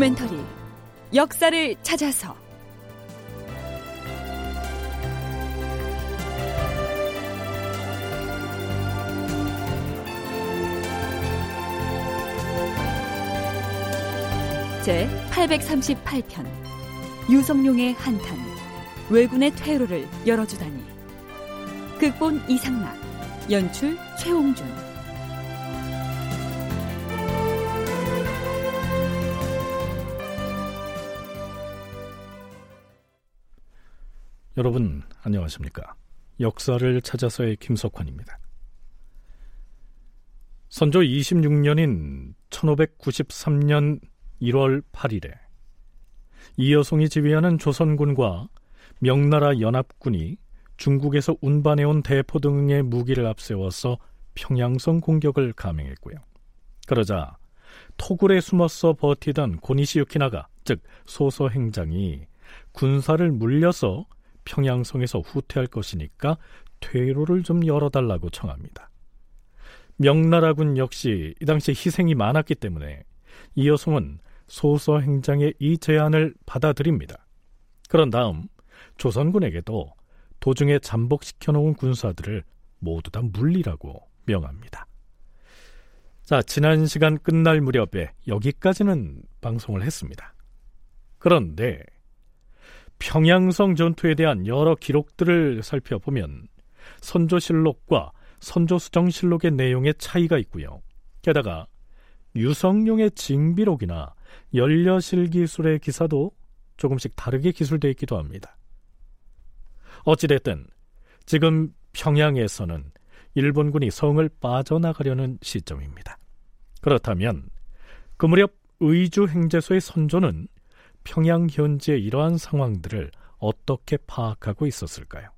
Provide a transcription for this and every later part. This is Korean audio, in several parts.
다큐멘터리 역사를 찾아서. 제 838편 유성룡의 한탄 왜군의 퇴로를 열어주다니. 극본 이상락 연출 최홍준 여러분 안녕하십니까? 역사를 찾아서의 김석환입니다. 선조 26년인 1593년 1월 8일에 이여송이 지휘하는 조선군과 명나라 연합군이 중국에서 운반해온 대포 등의 무기를 앞세워서 평양성 공격을 감행했고요. 그러자 토굴에 숨어서 버티던 고니시 유키나가 즉 소서 행장이 군사를 물려서 평양성에서 후퇴할 것이니까 퇴로를 좀 열어달라고 청합니다. 명나라군 역시 이 당시 희생이 많았기 때문에 이여송은 소서 행장의 이 제안을 받아들입니다. 그런 다음 조선군에게도 도중에 잠복시켜 놓은 군사들을 모두 다 물리라고 명합니다. 자, 지난 시간 끝날 무렵에 여기까지는 방송을 했습니다. 그런데 평양성 전투에 대한 여러 기록들을 살펴보면 선조실록과 선조수정실록의 내용에 차이가 있고요. 게다가 유성룡의 징비록이나 연려실 기술의 기사도 조금씩 다르게 기술되어 있기도 합니다. 어찌됐든 지금 평양에서는 일본군이 성을 빠져나가려는 시점입니다. 그렇다면 그 무렵 의주 행제소의 선조는 평양 현지의 이러한 상황들을 어떻게 파악하고 있었을까요?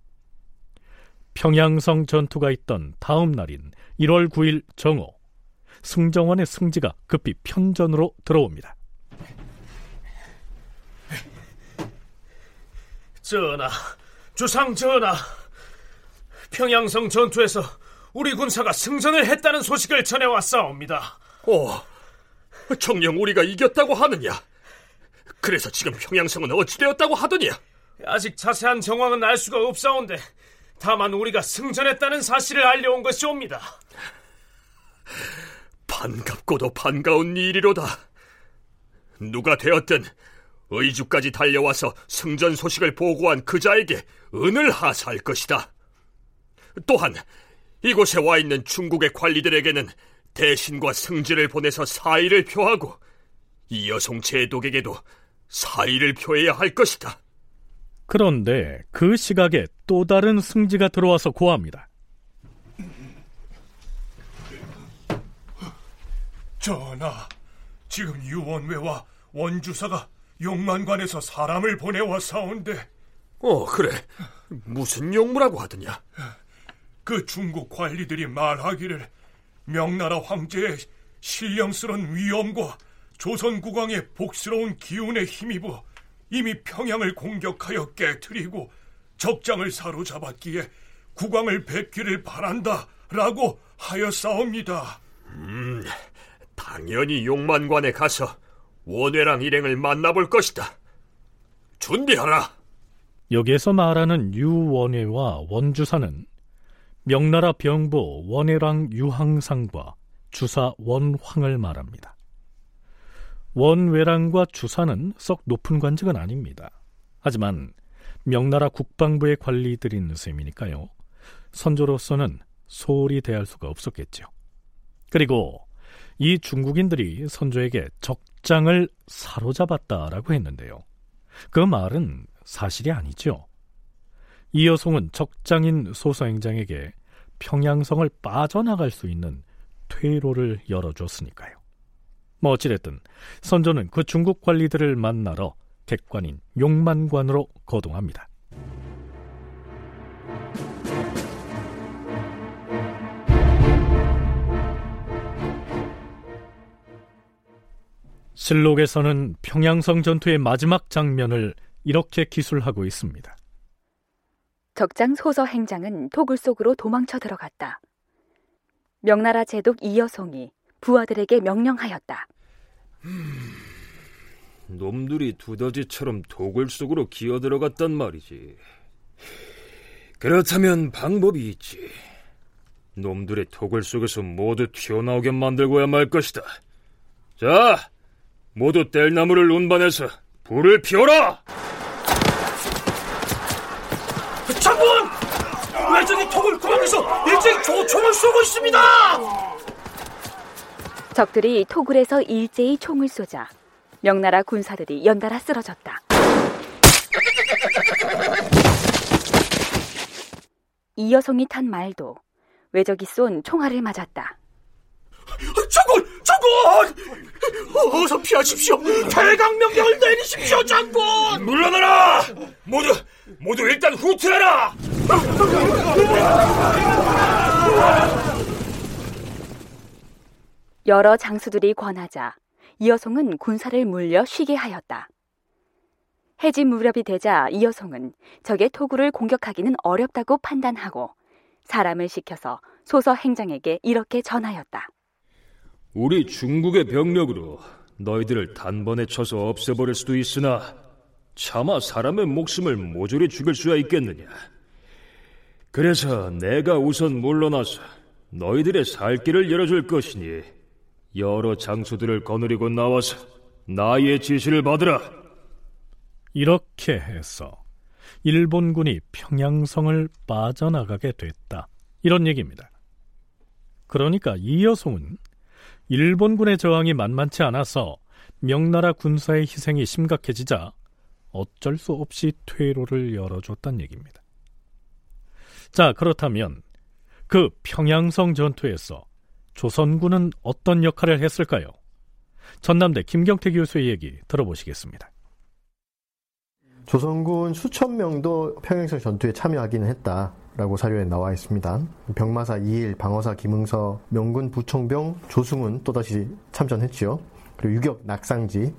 평양성 전투가 있던 다음 날인 1월 9일 정오 승정원의 승지가 급히 편전으로 들어옵니다. 전하, 주상 전하, 평양성 전투에서 우리 군사가 승전을 했다는 소식을 전해왔사옵니다. 오, 정녕 우리가 이겼다고 하느냐? 그래서 지금 평양성은 어찌되었다고 하더냐? 아직 자세한 정황은 알 수가 없사온데 다만 우리가 승전했다는 사실을 알려온 것이옵니다. 반갑고도 반가운 일이로다. 누가 되었든 의주까지 달려와서 승전 소식을 보고한 그자에게 은을 하사할 것이다. 또한 이곳에 와 있는 중국의 관리들에게는 대신과 승지를 보내서 사의를 표하고 이 여성 제독에게도 사의를 표해야 할 것이다. 그런데 그 시각에 또 다른 승지가 들어와서 고합니다. 전하, 지금 유원회와 원주사가 용만관에서 사람을 보내와 사온데. 어, 그래. 무슨 용무라고 하더냐? 그 중국 관리들이 말하기를 명나라 황제의 신령스런 위엄과 조선 국왕의 복스러운 기운에 힘입어 이미 평양을 공격하여 깨뜨리고 적장을 사로잡았기에 국왕을 뵙기를 바란다라고 하였사옵니다. 음, 당연히 용만관에 가서 원회랑 일행을 만나볼 것이다. 준비하라. 여기에서 말하는 유원회와 원주사는 명나라 병부 원회랑 유항상과 주사 원황을 말합니다. 원외랑과 주사는 썩 높은 관직은 아닙니다. 하지만 명나라 국방부의 관리들인 셈이니까요. 선조로서는 소홀히 대할 수가 없었겠죠. 그리고 이 중국인들이 선조에게 적장을 사로잡았다라고 했는데요. 그 말은 사실이 아니죠. 이여송은 적장인 소서행장에게 평양성을 빠져나갈 수 있는 퇴로를 열어줬으니까요. 뭐 어찌됐든 선조는 그 중국 관리들을 만나러 객관인 용만관으로 거동합니다. 실록에서는 평양성 전투의 마지막 장면을 이렇게 기술하고 있습니다. 적장 소서 행장은 토굴 속으로 도망쳐 들어갔다. 명나라 제독 이여송이 부하들에게 명령하였다. 음, 놈들이 두더지처럼 도굴 속으로 기어 들어갔단 말이지. 그렇다면 방법이 있지. 놈들의 도굴 속에서 모두 튀어나오게 만들고야 말 것이다. 자, 모두 뗄나무를 운반해서 불을 피워라! 장군! 외적이 톡을 구하면서 일제히 조 총을 쏘고 있습니다! 적들이 토굴에서 일제히 총을 쏘자 명나라 군사들이 연달아 쓰러졌다. 이 여성이 탄 말도 외적이 쏜 총알을 맞았다. 장군! 장군! 어서 피하십시오! 대강 명령을 내리십시오, 장군! 물러나라! 모두, 모두 일단 후퇴하라! 여러 장수들이 권하자 이여송은 군사를 물려 쉬게 하였다. 해지 무렵이 되자 이여송은 적의 토굴을 공격하기는 어렵다고 판단하고 사람을 시켜서 소서 행장에게 이렇게 전하였다. 우리 중국의 병력으로 너희들을 단번에 쳐서 없애버릴 수도 있으나 차마 사람의 목숨을 모조리 죽일 수야 있겠느냐. 그래서 내가 우선 물러나서 너희들의 살 길을 열어줄 것이니 여러 장소들을 거느리고 나와서 나의 지시를 받으라. 이렇게 해서 일본군이 평양성을 빠져나가게 됐다. 이런 얘기입니다. 그러니까 이여송은 일본군의 저항이 만만치 않아서 명나라 군사의 희생이 심각해지자 어쩔 수 없이 퇴로를 열어줬단 얘기입니다. 자, 그렇다면 그 평양성 전투에서 조선군은 어떤 역할을 했을까요? 전남대 김경태 교수의 얘기 들어보시겠습니다. 조선군 수천 명도 평양성 전투에 참여하기는 했다 라고 사료에 나와 있습니다. 병마사 이일, 방어사 김응서, 명군 부총병 조승훈 또다시 참전했지요. 그리고 유격 낙상지와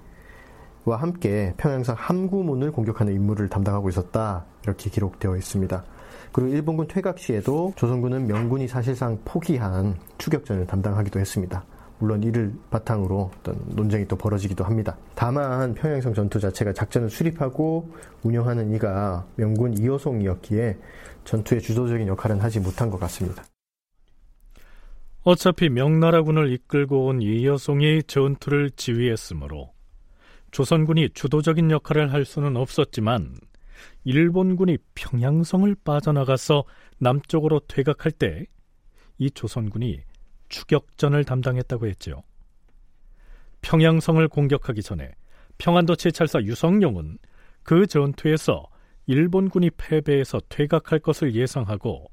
함께 평양성 함구문을 공격하는 임무를 담당하고 있었다 이렇게 기록되어 있습니다. 그리고 일본군 퇴각 시에도 조선군은 명군이 사실상 포기한 추격전을 담당하기도 했습니다. 물론 이를 바탕으로 어떤 논쟁이 또 벌어지기도 합니다. 다만 평양성 전투 자체가 작전을 수립하고 운영하는 이가 명군 이호송이었기에 전투의 주도적인 역할은 하지 못한 것 같습니다. 어차피 명나라군을 이끌고 온 이여송이 전투를 지휘했으므로 조선군이 주도적인 역할을 할 수는 없었지만 일본군이 평양성을 빠져나가서 남쪽으로 퇴각할 때 이 조선군이 추격전을 담당했다고 했죠. 평양성을 공격하기 전에 평안도 채찰사 유성룡은 그 전투에서 일본군이 패배해서 퇴각할 것을 예상하고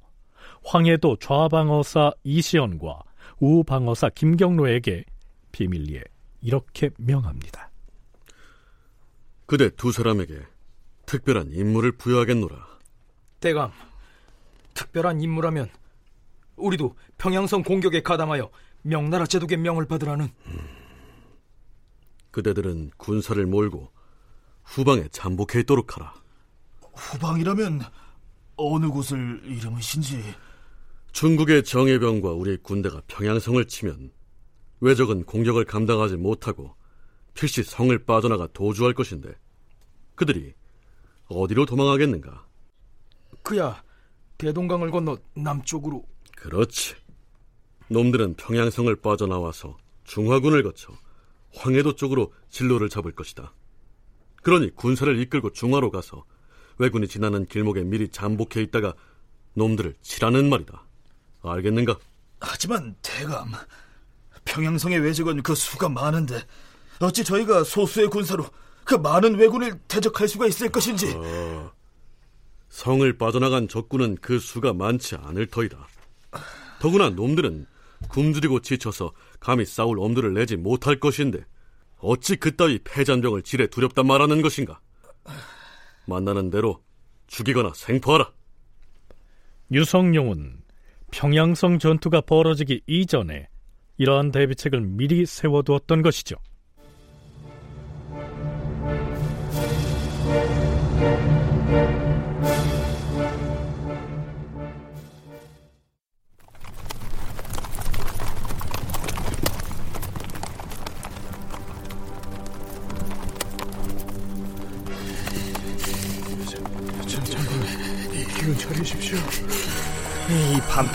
황해도 좌방어사 이시연과 우방어사 김경로에게 비밀리에 이렇게 명합니다. 그대 두 사람에게 특별한 임무를 부여하겠노라. 대감, 특별한 임무라면 우리도 평양성 공격에 가담하여 명나라 제독의 명을 받으라는. 음. 그대들은 군사를 몰고 후방에 잠복해 있도록 하라. 후방이라면 어느 곳을 이름으신지? 중국의 정예병과 우리 군대가 평양성을 치면 외적은 공격을 감당하지 못하고 필시 성을 빠져나가 도주할 것인데 그들이 어디로 도망하겠는가? 그야 대동강을 건너 남쪽으로. 그렇지. 놈들은 평양성을 빠져나와서 중화군을 거쳐 황해도 쪽으로 진로를 잡을 것이다. 그러니 군사를 이끌고 중화로 가서 왜군이 지나는 길목에 미리 잠복해 있다가 놈들을 치라는 말이다. 알겠는가? 하지만 대감, 평양성의 외적은 그 수가 많은데 어찌 저희가 소수의 군사로 그 많은 왜군을 대적할 수가 있을 것인지. 어, 성을 빠져나간 적군은 그 수가 많지 않을 터이다. 더구나 놈들은 굶주리고 지쳐서 감히 싸울 엄두를 내지 못할 것인데 어찌 그따위 패잔병을 지레 두렵다 말하는 것인가? 만나는 대로 죽이거나 생포하라. 유성룡은 평양성 전투가 벌어지기 이전에 이러한 대비책을 미리 세워두었던 것이죠.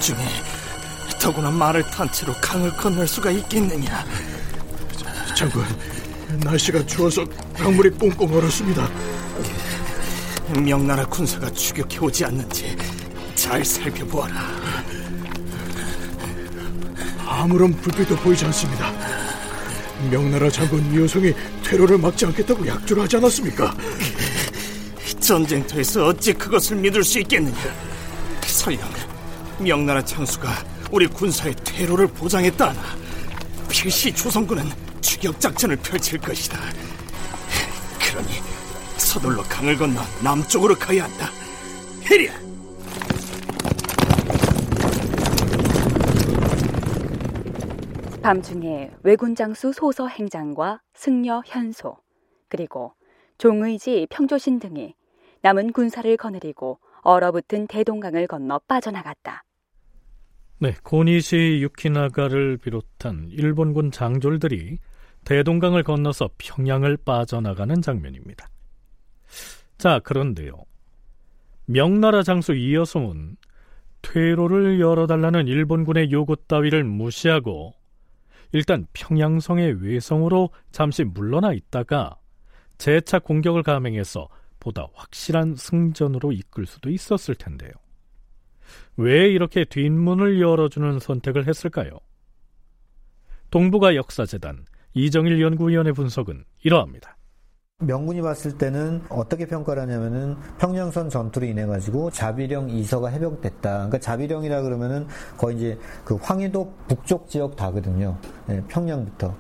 중에 더구나 말을 탄 채로 강을 건널 수가 있겠느냐? 장군, 날씨가 추워서 강물이 꽁꽁 얼었습니다. 명나라 군사가 추격해 오지 않는지 잘 살펴보아라. 아무런 불빛도 보이지 않습니다. 명나라 장군 이호성이 퇴로를 막지 않겠다고 약조를 하지 않았습니까? 전쟁터에서 어찌 그것을 믿을 수 있겠느냐? 설령 명나라 장수가 우리 군사의 퇴로를 보장했다 하나 필시 조선군은 추격 작전을 펼칠 것이다. 그러니 서둘러 강을 건너 남쪽으로 가야 한다. 해리야! 밤중에 왜군 장수 소서 행장과 승려 현소 그리고 종의지 평조신 등이 남은 군사를 거느리고 얼어붙은 대동강을 건너 빠져나갔다. 네, 고니시 유키나가를 비롯한 일본군 장졸들이 대동강을 건너서 평양을 빠져나가는 장면입니다. 자, 그런데요. 명나라 장수 이여성은 퇴로를 열어달라는 일본군의 요구 따위를 무시하고 일단 평양성의 외성으로 잠시 물러나 있다가 재차 공격을 감행해서 보다 확실한 승전으로 이끌 수도 있었을 텐데요. 왜 이렇게 뒷문을 열어주는 선택을 했을까요? 동북아 역사재단 이정일 연구위원회 분석은 이러합니다. 명군이 봤을 때는 어떻게 평가를 하냐면은 평양선 전투로 인해 가지고 자비령 이서가 해병됐다. 그러니까 자비령이라 그러면은 거의 이제 그 황해도 북쪽 지역 다거든요. 네, 평양부터.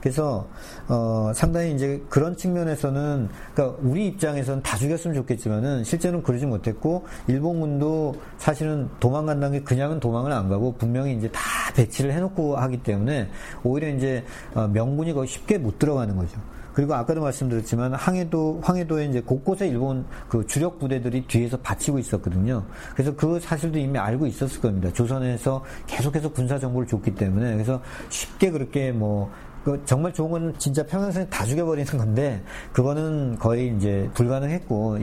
그래서 어, 상당히 이제 그런 측면에서는 그러니까 우리 입장에서는 다 죽였으면 좋겠지만은 실제는 그러지 못했고 일본군도 사실은 도망간다는 게 그냥은 도망을 안 가고 분명히 이제 다 배치를 해놓고 하기 때문에 오히려 이제 어, 명군이 거의 쉽게 못 들어가는 거죠. 그리고 아까도 말씀드렸지만 항해도 황해도에 이제 곳곳에 일본 그 주력 부대들이 뒤에서 받치고 있었거든요. 그래서 그 사실도 이미 알고 있었을 겁니다. 조선에서 계속해서 군사 정보를 줬기 때문에 그래서 쉽게 그렇게 뭐 그 정말 좋은 건 진짜 평양선에 다 죽여버리는 건데 그거는 거의 이제 불가능했고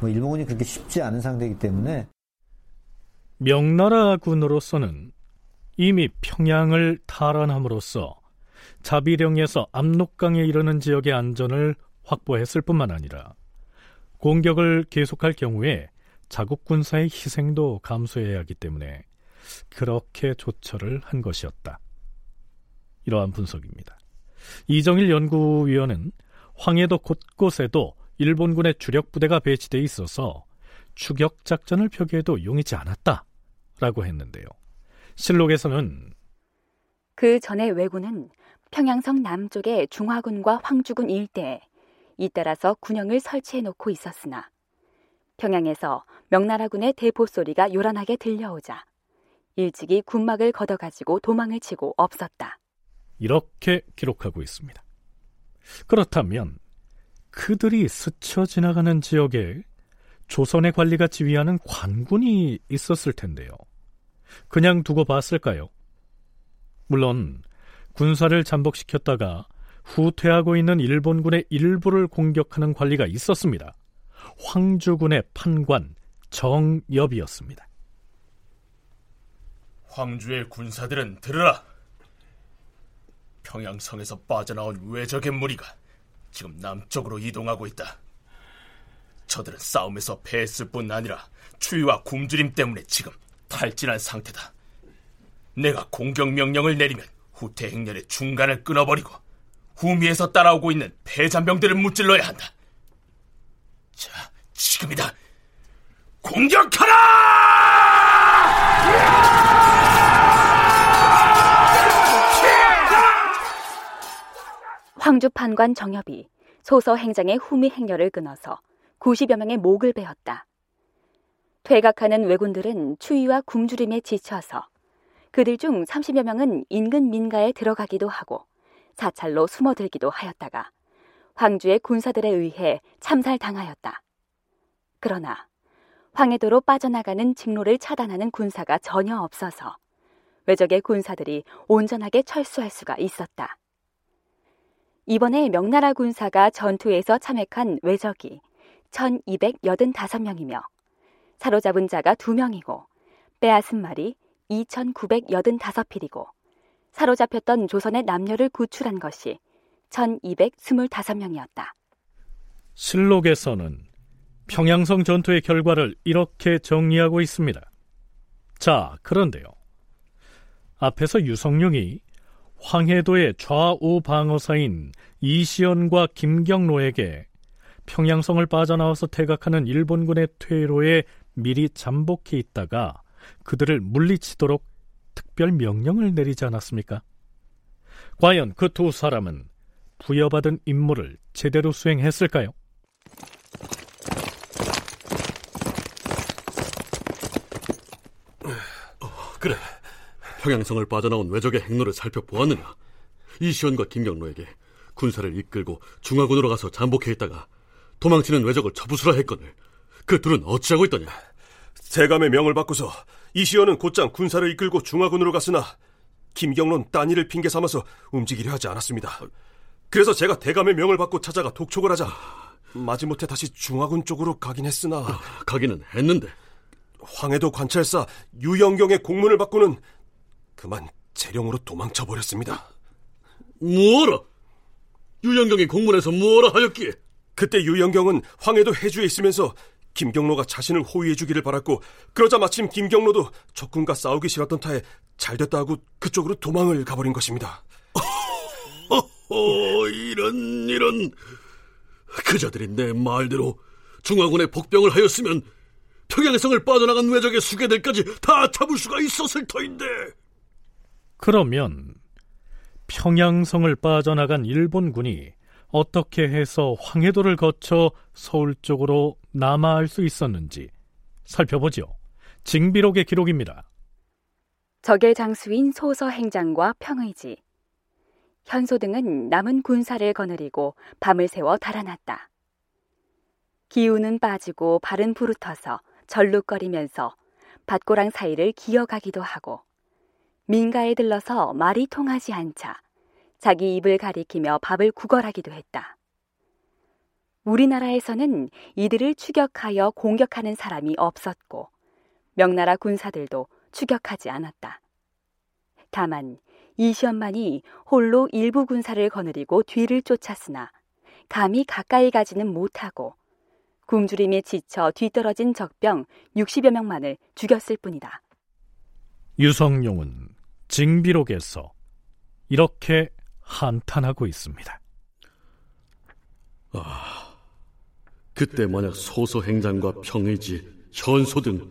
뭐 일본군이 그렇게 쉽지 않은 상대이기 때문에 명나라 군으로서는 이미 평양을 탈환함으로써 자비령에서 압록강에 이르는 지역의 안전을 확보했을 뿐만 아니라 공격을 계속할 경우에 자국 군사의 희생도 감수해야 하기 때문에 그렇게 조처를 한 것이었다. 이러한 분석입니다. 이정일 연구위원은 황해도 곳곳에도 일본군의 주력 부대가 배치돼 있어서 추격 작전을 펴기에도 용이지 않았다라고 했는데요. 실록에서는 그 전에 왜군은 평양성 남쪽의 중화군과 황주군 일대에 잇따라서 군영을 설치해 놓고 있었으나 평양에서 명나라군의 대포 소리가 요란하게 들려오자 일찍이 군막을 걷어가지고 도망을 치고 없었다. 이렇게 기록하고 있습니다. 그렇다면 그들이 스쳐 지나가는 지역에 조선의 관리가 지휘하는 관군이 있었을 텐데요. 그냥 두고 봤을까요? 물론 군사를 잠복시켰다가 후퇴하고 있는 일본군의 일부를 공격하는 관리가 있었습니다. 황주군의 판관 정엽이었습니다. 황주의 군사들은 들으라. 평양성에서 빠져나온 외적의 무리가 지금 남쪽으로 이동하고 있다. 저들은 싸움에서 패했을 뿐 아니라 추위와 굶주림 때문에 지금 탈진한 상태다. 내가 공격 명령을 내리면 후퇴 행렬의 중간을 끊어버리고 후미에서 따라오고 있는 패잔병들을 무찔러야 한다. 자, 지금이다. 공격하라! 황주 판관 정엽이 소서 행장의 후미 행렬을 끊어서 90여 명의 목을 베었다. 퇴각하는 왜군들은 추위와 굶주림에 지쳐서 그들 중 30여 명은 인근 민가에 들어가기도 하고 사찰로 숨어들기도 하였다가 황주의 군사들에 의해 참살당하였다. 그러나 황해도로 빠져나가는 직로를 차단하는 군사가 전혀 없어서 외적의 군사들이 온전하게 철수할 수가 있었다. 이번에 명나라 군사가 전투에서 참액한 외적이 1285명이며 사로잡은 자가 2명이고 빼앗은 말이 2,985필이고 사로잡혔던 조선의 남녀를 구출한 것이 1,225명이었다. 실록에서는 평양성 전투의 결과를 이렇게 정리하고 있습니다. 자, 그런데요. 앞에서 유성룡이 황해도의 좌우 방어사인 이시연과 김경로에게 평양성을 빠져나와서 퇴각하는 일본군의 퇴로에 미리 잠복해 있다가 그들을 물리치도록 특별 명령을 내리지 않았습니까? 과연 그 두 사람은 부여받은 임무를 제대로 수행했을까요? 그래. 평양성을 빠져나온 외적의 행로를 살펴보았느냐? 이시연과 김경로에게 군사를 이끌고 중화군으로 가서 잠복해 있다가 도망치는 외적을 처부수라 했거늘 그 둘은 어찌하고 있더냐? 대감의 명을 받고서 이시연은 곧장 군사를 이끌고 중화군으로 갔으나 김경로는 딴 일을 핑계 삼아서 움직이려 하지 않았습니다. 그래서 제가 대감의 명을 받고 찾아가 독촉을 하자 마지못해 다시 중화군 쪽으로 가긴 했으나 가기는 했는데 황해도 관찰사 유영경의 공문을 받고는 그만 재령으로 도망쳐 버렸습니다. 뭐라? 유영경이 공문에서 뭐라 하였기에? 그때 유영경은 황해도 해주에 있으면서 김경로가 자신을 호위해 주기를 바랐고 그러자 마침 김경로도 적군과 싸우기 싫었던 타에 잘됐다 하고 그쪽으로 도망을 가버린 것입니다. 어, 이런 이런 그자들이 내 말대로 중화군의 복병을 하였으면 평양성을 빠져나간 외적의 수괴들까지 다 잡을 수가 있었을 터인데. 그러면 평양성을 빠져나간 일본군이 어떻게 해서 황해도를 거쳐 서울 쪽으로 남하할 수 있었는지 살펴보죠. 징비록의 기록입니다. 적의 장수인 소서 행장과 평의지, 현소 등은 남은 군사를 거느리고 밤을 새워 달아났다. 기운은 빠지고 발은 부르터서 절룩거리면서 밭고랑 사이를 기어가기도 하고 민가에 들러서 말이 통하지 않자 자기 입을 가리키며 밥을 구걸하기도 했다. 우리나라에서는 이들을 추격하여 공격하는 사람이 없었고 명나라 군사들도 추격하지 않았다. 다만 이시연만이 홀로 일부 군사를 거느리고 뒤를 쫓았으나 감히 가까이 가지는 못하고 굶주림에 지쳐 뒤떨어진 적병 60여 명만을 죽였을 뿐이다. 유성룡은 징비록에서 이렇게 한탄하고 있습니다. 아, 그때 만약 소소 행장과 평의지, 현소 등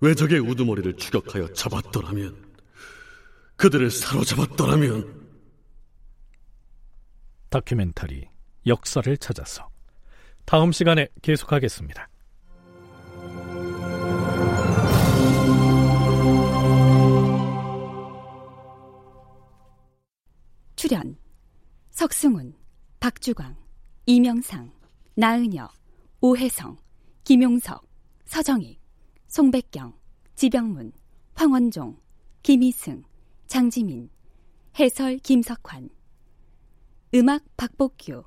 외적의 우두머리를 추격하여 잡았더라면, 그들을 사로잡았더라면. 다큐멘터리 역사를 찾아서 다음 시간에 계속하겠습니다. 출연 석승훈, 박주광, 이명상, 나은여, 오혜성, 김용석, 서정익, 송백경, 지병문, 황원종, 김희승, 장지민, 해설 김석환, 음악 박복규,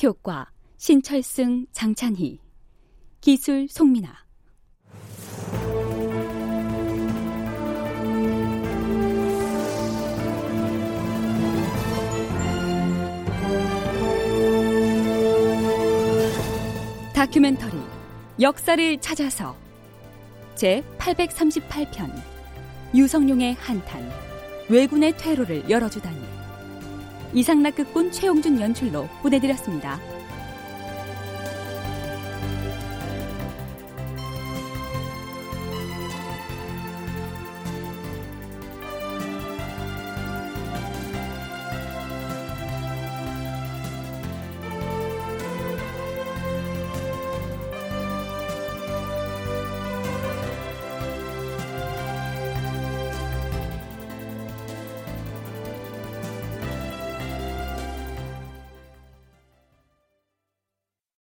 효과 신철승, 장찬희, 기술 송민아. 다큐멘터리 역사를 찾아서 제 838편 유성룡의 한탄 왜군의 퇴로를 열어주다니 이상락극본 최용준 연출로 보내드렸습니다.